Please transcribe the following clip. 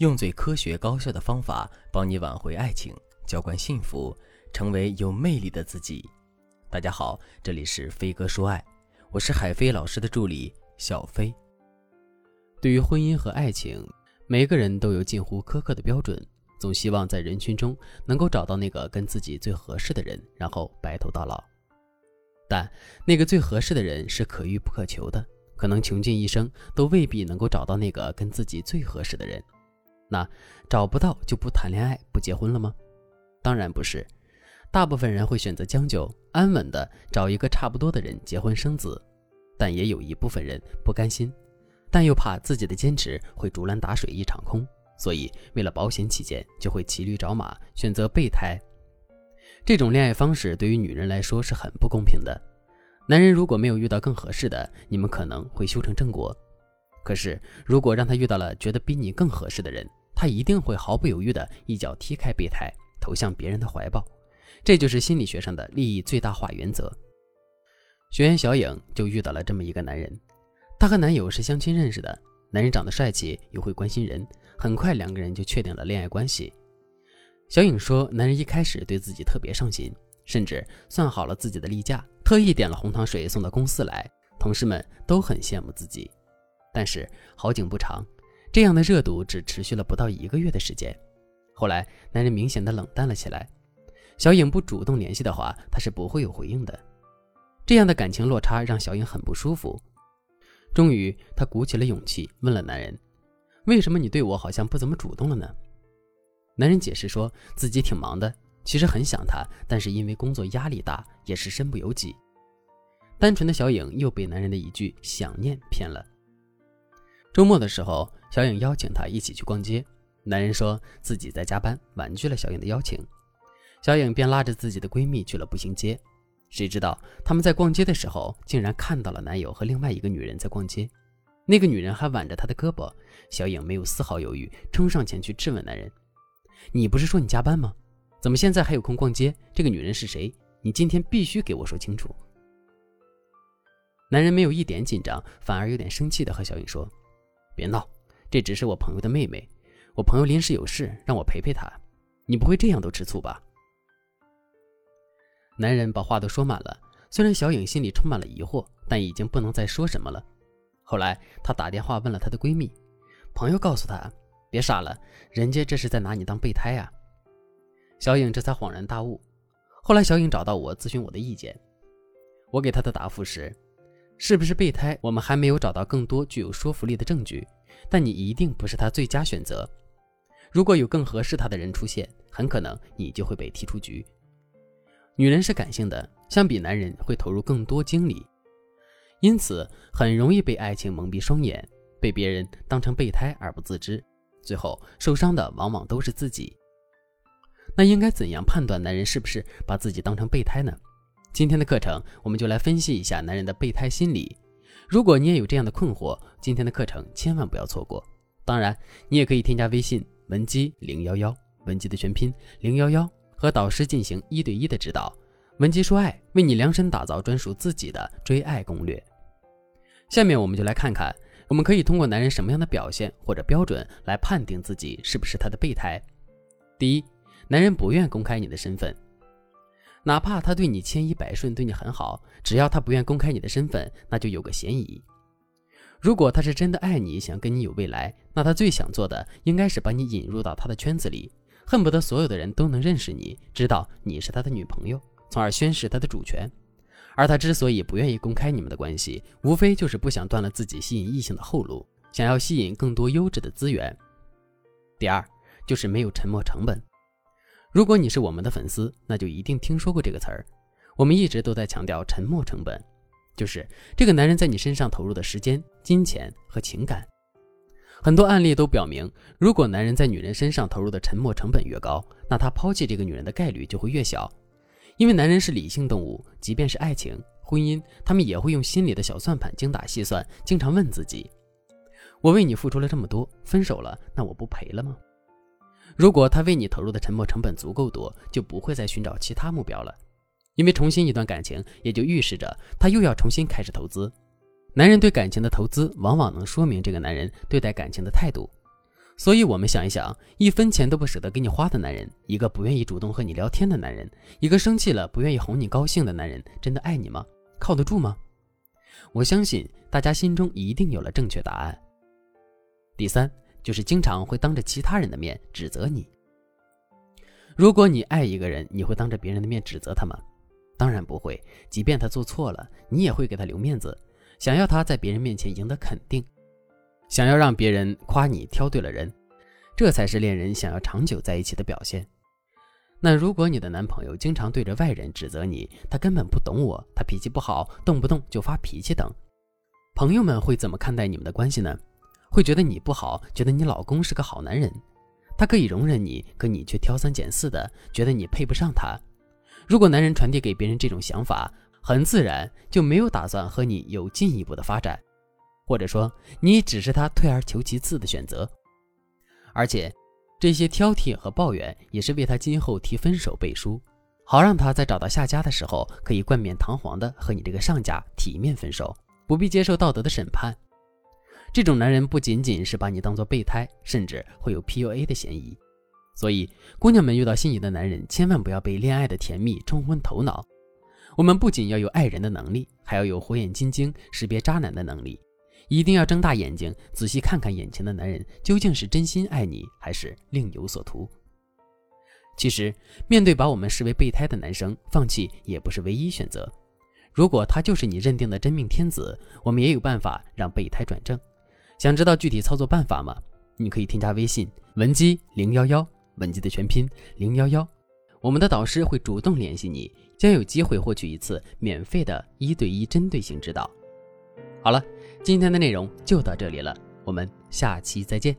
用最科学高效的方法帮你挽回爱情，浇灌幸福，成为有魅力的自己。大家好，这里是飞哥说爱，我是海飞老师的助理小飞。对于婚姻和爱情，每个人都有近乎苛刻的标准，总希望在人群中能够找到那个跟自己最合适的人，然后白头到老。但那个最合适的人是可遇不可求的，可能穷尽一生都未必能够找到那个跟自己最合适的人。那找不到就不谈恋爱不结婚了吗？当然不是，大部分人会选择将就，安稳的找一个差不多的人结婚生子，但也有一部分人不甘心，但又怕自己的坚持会竹篮打水一场空，所以为了保险起见，就会骑驴找马，选择备胎。这种恋爱方式对于女人来说是很不公平的。男人如果没有遇到更合适的，你们可能会修成正果。可是如果让他遇到了觉得比你更合适的人，他一定会毫不犹豫地一脚踢开备胎，投向别人的怀抱。这就是心理学上的利益最大化原则。学员小颖就遇到了这么一个男人，她和男友是相亲认识的，男人长得帅气，又会关心人，很快两个人就确定了恋爱关系。小颖说，男人一开始对自己特别上心，甚至算好了自己的例假，特意点了红糖水送到公司来，同事们都很羡慕自己。但是好景不长。这样的热度只持续了不到一个月的时间，后来男人明显的冷淡了起来。小颖不主动联系的话，他是不会有回应的。这样的感情落差让小颖很不舒服。终于，她鼓起了勇气问了男人：“为什么你对我好像不怎么主动了呢？”男人解释说自己挺忙的，其实很想他，但是因为工作压力大，也是身不由己。单纯的小颖又被男人的一句想念骗了。周末的时候。小颖邀请他一起去逛街，男人说自己在加班，婉拒了小颖的邀请。小颖便拉着自己的闺蜜去了步行街，谁知道他们在逛街的时候，竟然看到了男友和另外一个女人在逛街，那个女人还挽着他的胳膊。小颖没有丝毫犹豫，冲上前去质问男人：“你不是说你加班吗？怎么现在还有空逛街？这个女人是谁？你今天必须给我说清楚。”男人没有一点紧张，反而有点生气的和小颖说：“别闹。”这只是我朋友的妹妹，我朋友临时有事，让我陪陪她。你不会这样都吃醋吧？男人把话都说满了，虽然小影心里充满了疑惑，但已经不能再说什么了。后来她打电话问了她的闺蜜，朋友告诉她：“别傻了，人家这是在拿你当备胎啊。”小影这才恍然大悟。后来小影找到我咨询我的意见，我给她的答复是：“是不是备胎？我们还没有找到更多具有说服力的证据。”但你一定不是他最佳选择。如果有更合适他的人出现，很可能你就会被踢出局。女人是感性的，相比男人会投入更多精力，因此很容易被爱情蒙蔽双眼，被别人当成备胎而不自知，最后受伤的往往都是自己。那应该怎样判断男人是不是把自己当成备胎呢？今天的课程我们就来分析一下男人的备胎心理。如果你也有这样的困惑，今天的课程千万不要错过。当然，你也可以添加微信文姬零幺幺，文姬的全拼零幺幺，和导师进行一对一的指导。文姬说爱，为你量身打造专属自己的追爱攻略。下面我们就来看看，我们可以通过男人什么样的表现或者标准来判定自己是不是他的备胎。第一，男人不愿公开你的身份。哪怕他对你千依百顺，对你很好，只要他不愿公开你的身份，那就有个嫌疑。如果他是真的爱你，想跟你有未来，那他最想做的应该是把你引入到他的圈子里，恨不得所有的人都能认识你，知道你是他的女朋友，从而宣示他的主权。而他之所以不愿意公开你们的关系，无非就是不想断了自己吸引异性的后路，想要吸引更多优质的资源。第二，就是没有沉没成本。如果你是我们的粉丝，那就一定听说过这个词儿。我们一直都在强调沉没成本，就是这个男人在你身上投入的时间、金钱和情感。很多案例都表明，如果男人在女人身上投入的沉没成本越高，那他抛弃这个女人的概率就会越小。因为男人是理性动物，即便是爱情、婚姻，他们也会用心里的小算盘精打细算，经常问自己：我为你付出了这么多，分手了，那我不赔了吗？如果他为你投入的沉没成本足够多，就不会再寻找其他目标了，因为重新一段感情也就预示着他又要重新开始投资。男人对感情的投资，往往能说明这个男人对待感情的态度。所以，我们想一想，一分钱都不舍得给你花的男人，一个不愿意主动和你聊天的男人，一个生气了不愿意哄你高兴的男人，真的爱你吗？靠得住吗？我相信大家心中一定有了正确答案。第三，就是经常会当着其他人的面指责你。如果你爱一个人，你会当着别人的面指责他吗？当然不会。即便他做错了，你也会给他留面子，想要他在别人面前赢得肯定。想要让别人夸你挑对了人，这才是恋人想要长久在一起的表现。那如果你的男朋友经常对着外人指责你，他根本不懂我，他脾气不好，动不动就发脾气等，朋友们会怎么看待你们的关系呢？会觉得你不好，觉得你老公是个好男人，他可以容忍你，可你却挑三拣四的，觉得你配不上他。如果男人传递给别人这种想法，很自然就没有打算和你有进一步的发展。或者说，你只是他退而求其次的选择，而且这些挑剔和抱怨也是为他今后提分手背书，好让他在找到下家的时候可以冠冕堂皇的和你这个上家体面分手，不必接受道德的审判。这种男人不仅仅是把你当做备胎，甚至会有 PUA 的嫌疑。所以，姑娘们遇到心仪的男人，千万不要被恋爱的甜蜜冲昏头脑。我们不仅要有爱人的能力，还要有火眼金睛识别渣男的能力。一定要睁大眼睛，仔细看看眼前的男人究竟是真心爱你，还是另有所图。其实，面对把我们视为备胎的男生，放弃也不是唯一选择。如果他就是你认定的真命天子，我们也有办法让备胎转正。想知道具体操作办法吗？你可以添加微信文姬零幺幺，文姬的全拼零幺幺，我们的导师会主动联系你，将有机会获取一次免费的一对一针对性指导。好了。今天的内容就到这里了，我们下期再见。